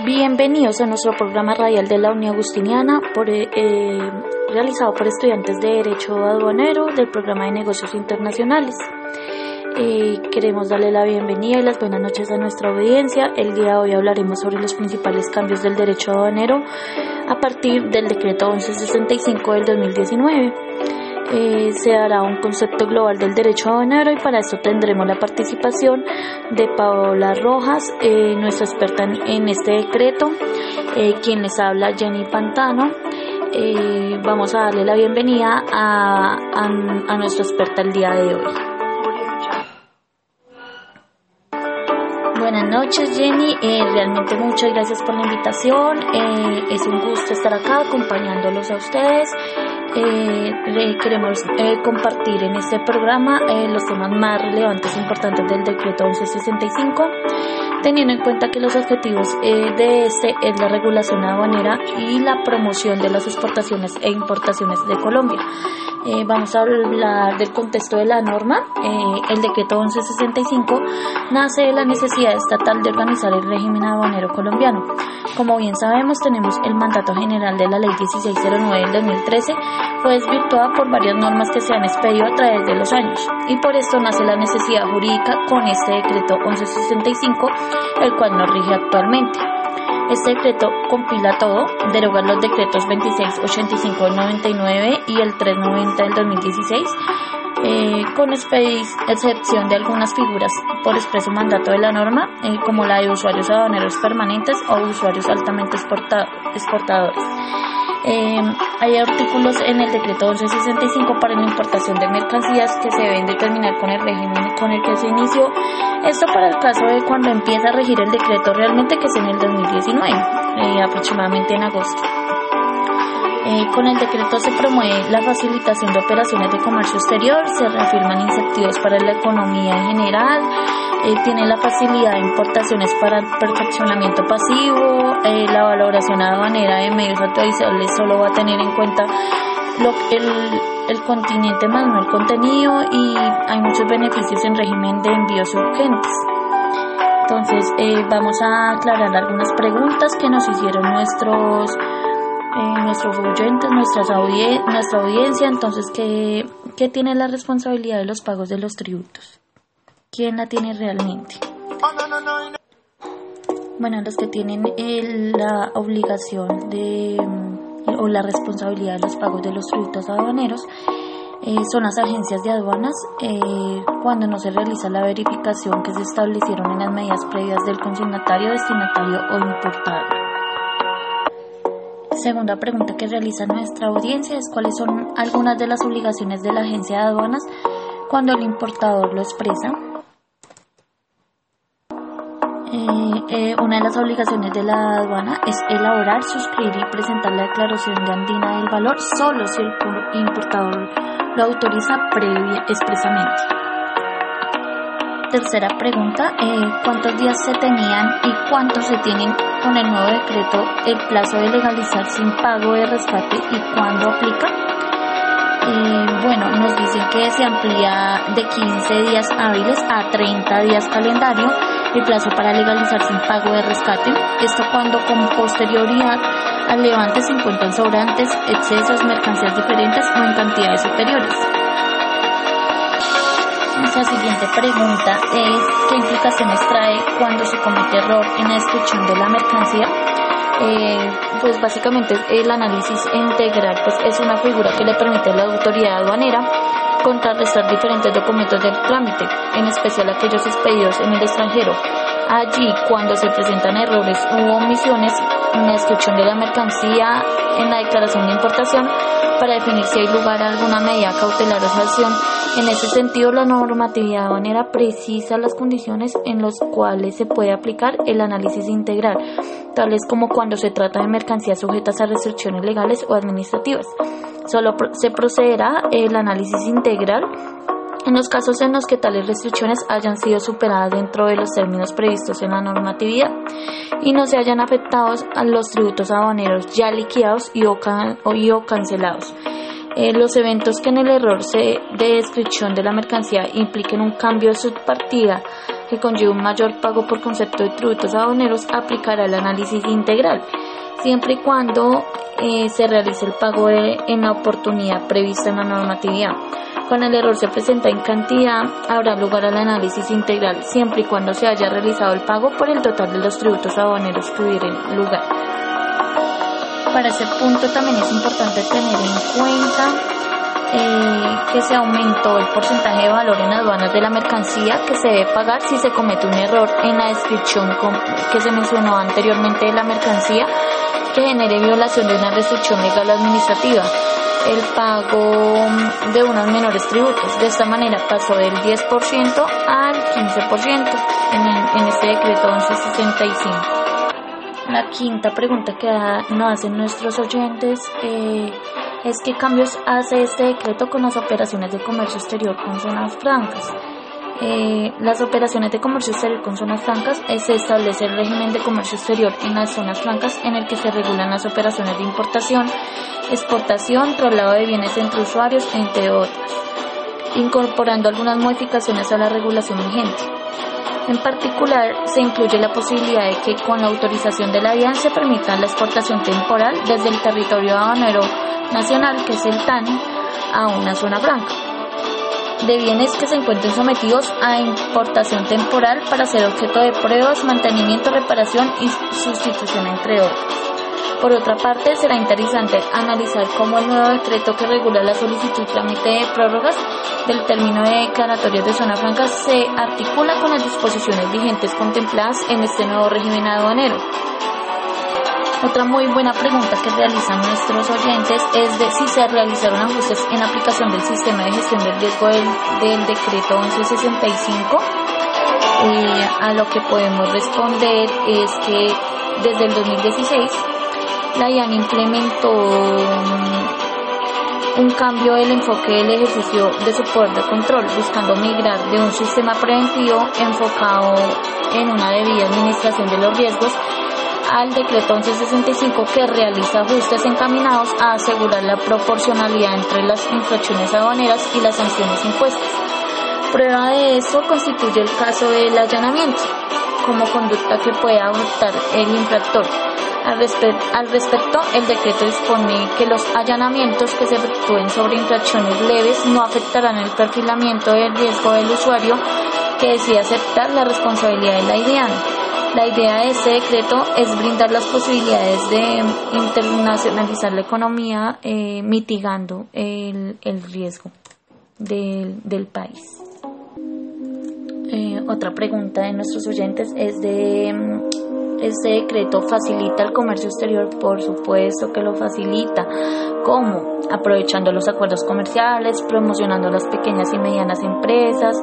Bienvenidos a nuestro programa radial de la Unión Agustiniana, por, eh, eh, realizado por estudiantes de Derecho Aduanero del programa de Negocios Internacionales. Eh, queremos darle la bienvenida y las buenas noches a nuestra audiencia. El día de hoy hablaremos sobre los principales cambios del derecho aduanero a partir del decreto 1165 del 2019. Eh, se hará un concepto global del derecho aduanero y para eso tendremos la participación de Paola Rojas, eh, nuestra experta en, este decreto, eh, quien les habla Jenny Pantano. vamos a darle la bienvenida a, a, nuestra experta el día de hoy. Buenas noches Jenny, realmente muchas gracias por la invitación, es un gusto estar acá acompañándolos a ustedes eh, queremos eh, compartir en este programa eh, los temas más relevantes e importantes del decreto 1165, teniendo en cuenta que los objetivos eh, de este es la regulación aduanera y la promoción de las exportaciones e importaciones de Colombia. Eh, vamos a hablar del contexto de la norma. Eh, el decreto 1165 nace de la necesidad estatal de organizar el régimen aduanero colombiano. Como bien sabemos, tenemos el mandato general de la Ley 1609 del 2013, fue desvirtuada por varias normas que se han expedido a través de los años, y por esto nace la necesidad jurídica con este decreto 1165, el cual nos rige actualmente. Este decreto compila todo, deroga los decretos 2685 del 99 y el 390 del 2016, eh, con excepción de algunas figuras por expreso mandato de la norma, eh, como la de usuarios aduaneros permanentes o usuarios altamente exportadores. Eh, hay artículos en el decreto 1165 para la importación de mercancías que se deben determinar con el régimen con el que se inició. Esto para el caso de cuando empieza a regir el decreto realmente que es en el 2019, eh, aproximadamente en agosto. Eh, con el decreto se promueve la facilitación de operaciones de comercio exterior, se reafirman incentivos para la economía en general, eh, tiene la facilidad de importaciones para el perfeccionamiento pasivo, eh, la valoración aduanera de medios autorizables solo va a tener en cuenta lo, el, el continente más no el contenido y hay muchos beneficios en régimen de envíos urgentes. Entonces eh, vamos a aclarar algunas preguntas que nos hicieron nuestros nuestros oyentes, nuestras nuestra audiencia. Entonces, ¿qué, ¿qué tiene la responsabilidad de los pagos de los tributos? ¿Quién la tiene realmente? Bueno, los que tienen la obligación de mm, o la responsabilidad de los pagos de los tributos aduaneros eh, son las agencias de aduanas eh, cuando no se realiza la verificación que se establecieron en las medidas previas del consignatario, destinatario o importador. Segunda pregunta que realiza nuestra audiencia es cuáles son algunas de las obligaciones de la agencia de aduanas cuando el importador lo expresa. Eh, eh, una de las obligaciones de la aduana es elaborar, suscribir y presentar la declaración de andina del valor solo si el importador lo autoriza previa expresamente. Tercera pregunta, eh, ¿cuántos días se tenían y cuántos se tienen con el nuevo decreto el plazo de legalizar sin pago de rescate y cuándo aplica? bueno, nos dicen que se amplía de 15 días hábiles a 30 días calendario el plazo para legalizar sin pago de rescate. Esto cuando con posterioridad al levante se encuentran sobrantes, excesos, mercancías diferentes o en cantidades superiores. Nuestra siguiente pregunta es ¿qué implicaciones trae cuando se comete error en la descripción de la mercancía? Eh, pues básicamente el análisis integral pues es una figura que le permite a la autoridad aduanera contrarrestar diferentes documentos del trámite, en especial aquellos expedidos en el extranjero. Allí, cuando se presentan errores u omisiones en la descripción de la mercancía, en la declaración de importación, para definir si hay lugar a alguna medida cautelar o sanción. En ese sentido, la normatividad aduanera precisa las condiciones en las cuales se puede aplicar el análisis integral, tales como cuando se trata de mercancías sujetas a restricciones legales o administrativas. Solo se procederá el análisis integral en los casos en los que tales restricciones hayan sido superadas dentro de los términos previstos en la normatividad y no se hayan afectado a los tributos aduaneros ya liquidados y o, cancelados. Eh, los eventos que en el error de descripción de la mercancía impliquen un cambio de subpartida que conlleva un mayor pago por concepto de tributos aduaneros, aplicará el análisis integral, siempre y cuando eh, se realice el pago en la oportunidad prevista en la normatividad. Cuando el error se presenta en cantidad, habrá lugar al análisis integral, siempre y cuando se haya realizado el pago por el total de los tributos aduaneros que hubieran lugar. Para ese punto también es importante tener en cuenta eh, que se aumentó el porcentaje de valor en aduanas de la mercancía que se debe pagar si se comete un error en la descripción que se mencionó anteriormente de la mercancía que genere violación de una restricción legal administrativa el pago de unos menores tributos. De esta manera pasó del 10% al 15% en, en este decreto 1165. La quinta pregunta que nos hacen nuestros oyentes eh, es qué cambios hace este decreto con las operaciones de comercio exterior con zonas francas. Eh, las operaciones de comercio exterior con zonas francas es establecer el régimen de comercio exterior en las zonas francas en el que se regulan las operaciones de importación, exportación, traslado de bienes entre usuarios, entre otras, incorporando algunas modificaciones a la regulación vigente. En particular, se incluye la posibilidad de que con la autorización de la DIAN se permita la exportación temporal desde el territorio aduanero nacional, que es el TAN, a una zona franca de bienes que se encuentren sometidos a importación temporal para ser objeto de pruebas, mantenimiento, reparación y sustitución, entre otros. Por otra parte, será interesante analizar cómo el nuevo decreto que regula la solicitud y trámite de prórrogas del término de declaratorios de zona franca se articula con las disposiciones vigentes contempladas en este nuevo régimen aduanero. Otra muy buena pregunta que realizan nuestros oyentes es de si se realizaron ajustes en aplicación del sistema de gestión del riesgo del, decreto 1165. Eh, a lo que podemos responder es que desde el 2016 IAN implementó un cambio del enfoque del ejercicio de su poder de control, buscando migrar de un sistema preventivo enfocado en una debida administración de los riesgos al decreto 1165 que realiza ajustes encaminados a asegurar la proporcionalidad entre las infracciones aduaneras y las sanciones impuestas. Prueba de eso constituye el caso del allanamiento como conducta que puede adoptar el infractor al, respecto, el decreto dispone que los allanamientos que se efectúen sobre infracciones leves no afectarán el perfilamiento del riesgo del usuario que decide aceptar la responsabilidad de la idea. La idea de este decreto es brindar las posibilidades de internacionalizar la economía eh, mitigando el, riesgo del, país. Eh, otra pregunta de nuestros oyentes es de este decreto facilita el comercio exterior, por supuesto que lo facilita. ¿Cómo? Aprovechando los acuerdos comerciales, promocionando las pequeñas y medianas empresas,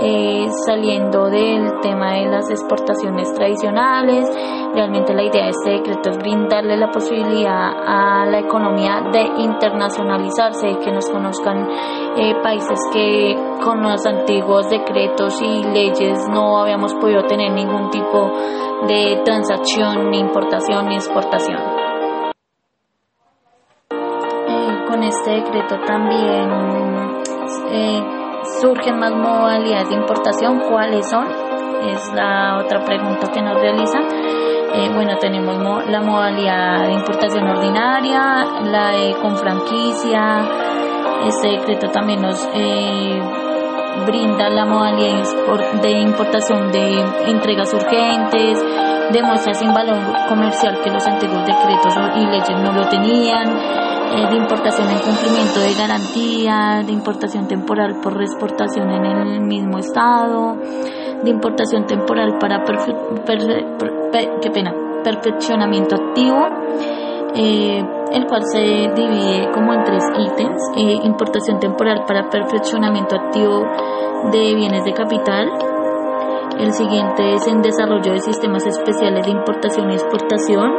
eh, saliendo del tema de las exportaciones tradicionales. Realmente la idea de este decreto es brindarle la posibilidad a la economía de internacionalizarse, y que nos conozcan eh, países que con los antiguos decretos y leyes no habíamos podido tener ningún tipo de transacción, ni importación, ni exportación. Eh, con este decreto también surgen más modalidades de importación, ¿cuáles son? Es la otra pregunta que nos realizan. Eh, bueno, tenemos la modalidad de importación ordinaria, la de con franquicia. Este decreto también nos eh, brinda la modalidad de importación de entregas urgentes, demuestra sin valor comercial que los antiguos decretos y leyes no lo tenían eh, de importación en cumplimiento de garantía, de importación temporal por reexportación en el mismo estado, de importación temporal para qué pena, perfeccionamiento activo, eh, el cual se divide como en tres ítems, eh, importación temporal para perfeccionamiento activo de bienes de capital, el siguiente es en desarrollo de sistemas especiales de importación y exportación,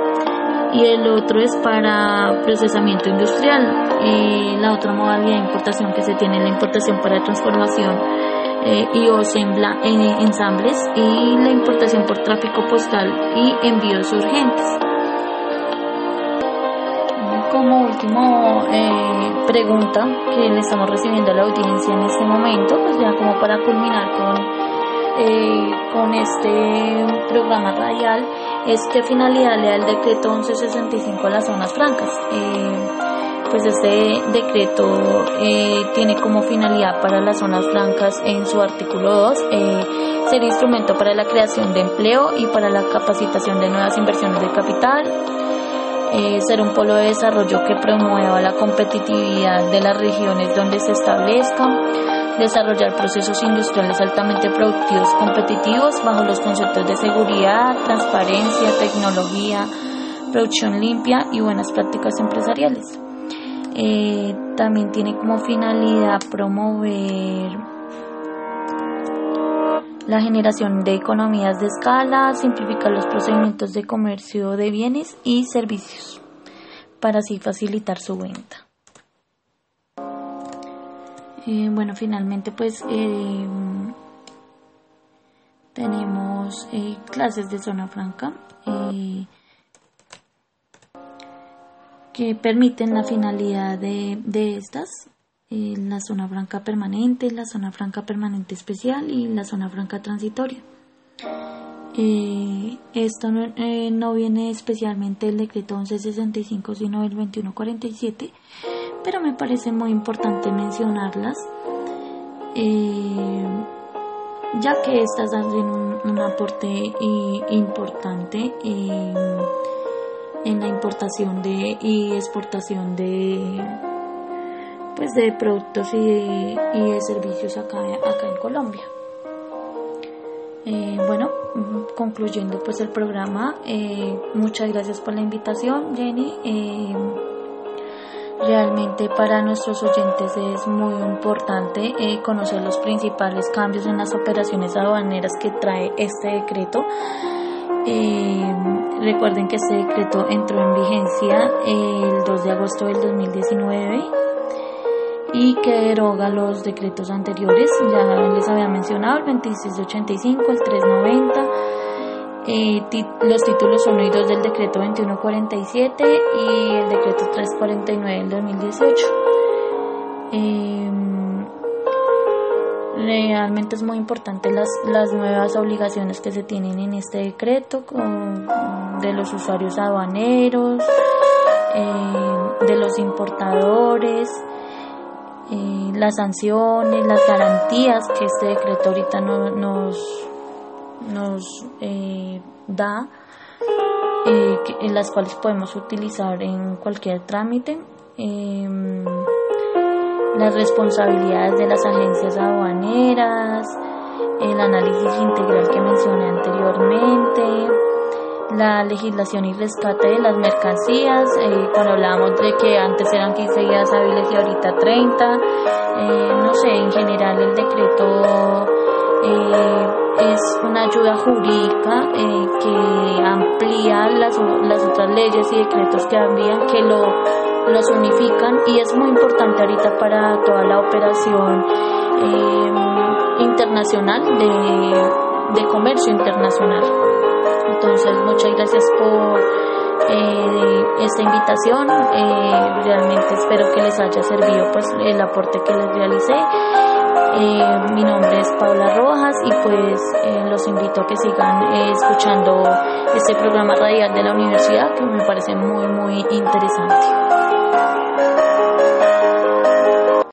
y el otro es para procesamiento industrial. Eh, la otra modalidad de importación que se tiene es la importación para transformación eh, y o ensambles y la importación por tráfico postal y envíos urgentes. Como último eh, pregunta que le estamos recibiendo a la audiencia en este momento, pues ya como para culminar con eh, con este programa radial es qué finalidad le da el decreto 1165 a las zonas francas. Eh, pues este decreto eh, tiene como finalidad para las zonas francas en su artículo 2 ser instrumento para la creación de empleo y para la capacitación de nuevas inversiones de capital, ser un polo de desarrollo que promueva la competitividad de las regiones donde se establezca, desarrollar procesos industriales altamente productivos, competitivos, bajo los conceptos de seguridad, transparencia, tecnología, producción limpia y buenas prácticas empresariales. Eh, también tiene como finalidad promover la generación de economías de escala, simplificar los procedimientos de comercio de bienes y servicios para así facilitar su venta. Eh, bueno, finalmente pues eh, tenemos eh, clases de zona franca que permiten la finalidad de, de estas, la zona franca permanente, la zona franca permanente especial y la zona franca transitoria. esto no, no, viene especialmente del decreto 1165, sino del 2147 pero me parece muy importante mencionarlas, eh, ya que estas hacen un, aporte importante en la importación de, y exportación de, pues de productos y de, servicios acá, acá en Colombia. Eh, bueno, concluyendo pues el programa, eh, muchas gracias por la invitación, Jenny. Realmente para nuestros oyentes es muy importante eh, conocer los principales cambios en las operaciones aduaneras que trae este decreto. Eh, recuerden que este decreto entró en vigencia el 2 de agosto del 2019 y que deroga los decretos anteriores. Ya les había mencionado el 2685, el 390 eh, los títulos 1 y 2 del decreto 2147 y el decreto 349 del 2018. Em, realmente es muy importante las, las nuevas obligaciones que se tienen en este decreto con, de los usuarios aduaneros, em, de los importadores, eh, las sanciones, las garantías que este decreto ahorita no, nos nos eh, da, eh, en las cuales podemos utilizar en cualquier trámite. Em, las responsabilidades de las agencias aduaneras, el análisis integral que mencioné anteriormente, la legislación y rescate de las mercancías, eh, cuando hablábamos de que antes eran 15 días hábiles y ahorita 30, no sé, en general el decreto es una ayuda jurídica eh, que amplía las, las, otras leyes y decretos que habían, que lo, los unifican y es muy importante ahorita para toda la operación em, internacional de, de, comercio internacional. Entonces, muchas gracias por eh, esta invitación. Eh, realmente espero que les haya servido pues el aporte que les realicé. Eh, mi nombre es Paula Rojas y pues eh, los invito a que sigan eh, escuchando este programa radial de la universidad que me parece muy muy interesante.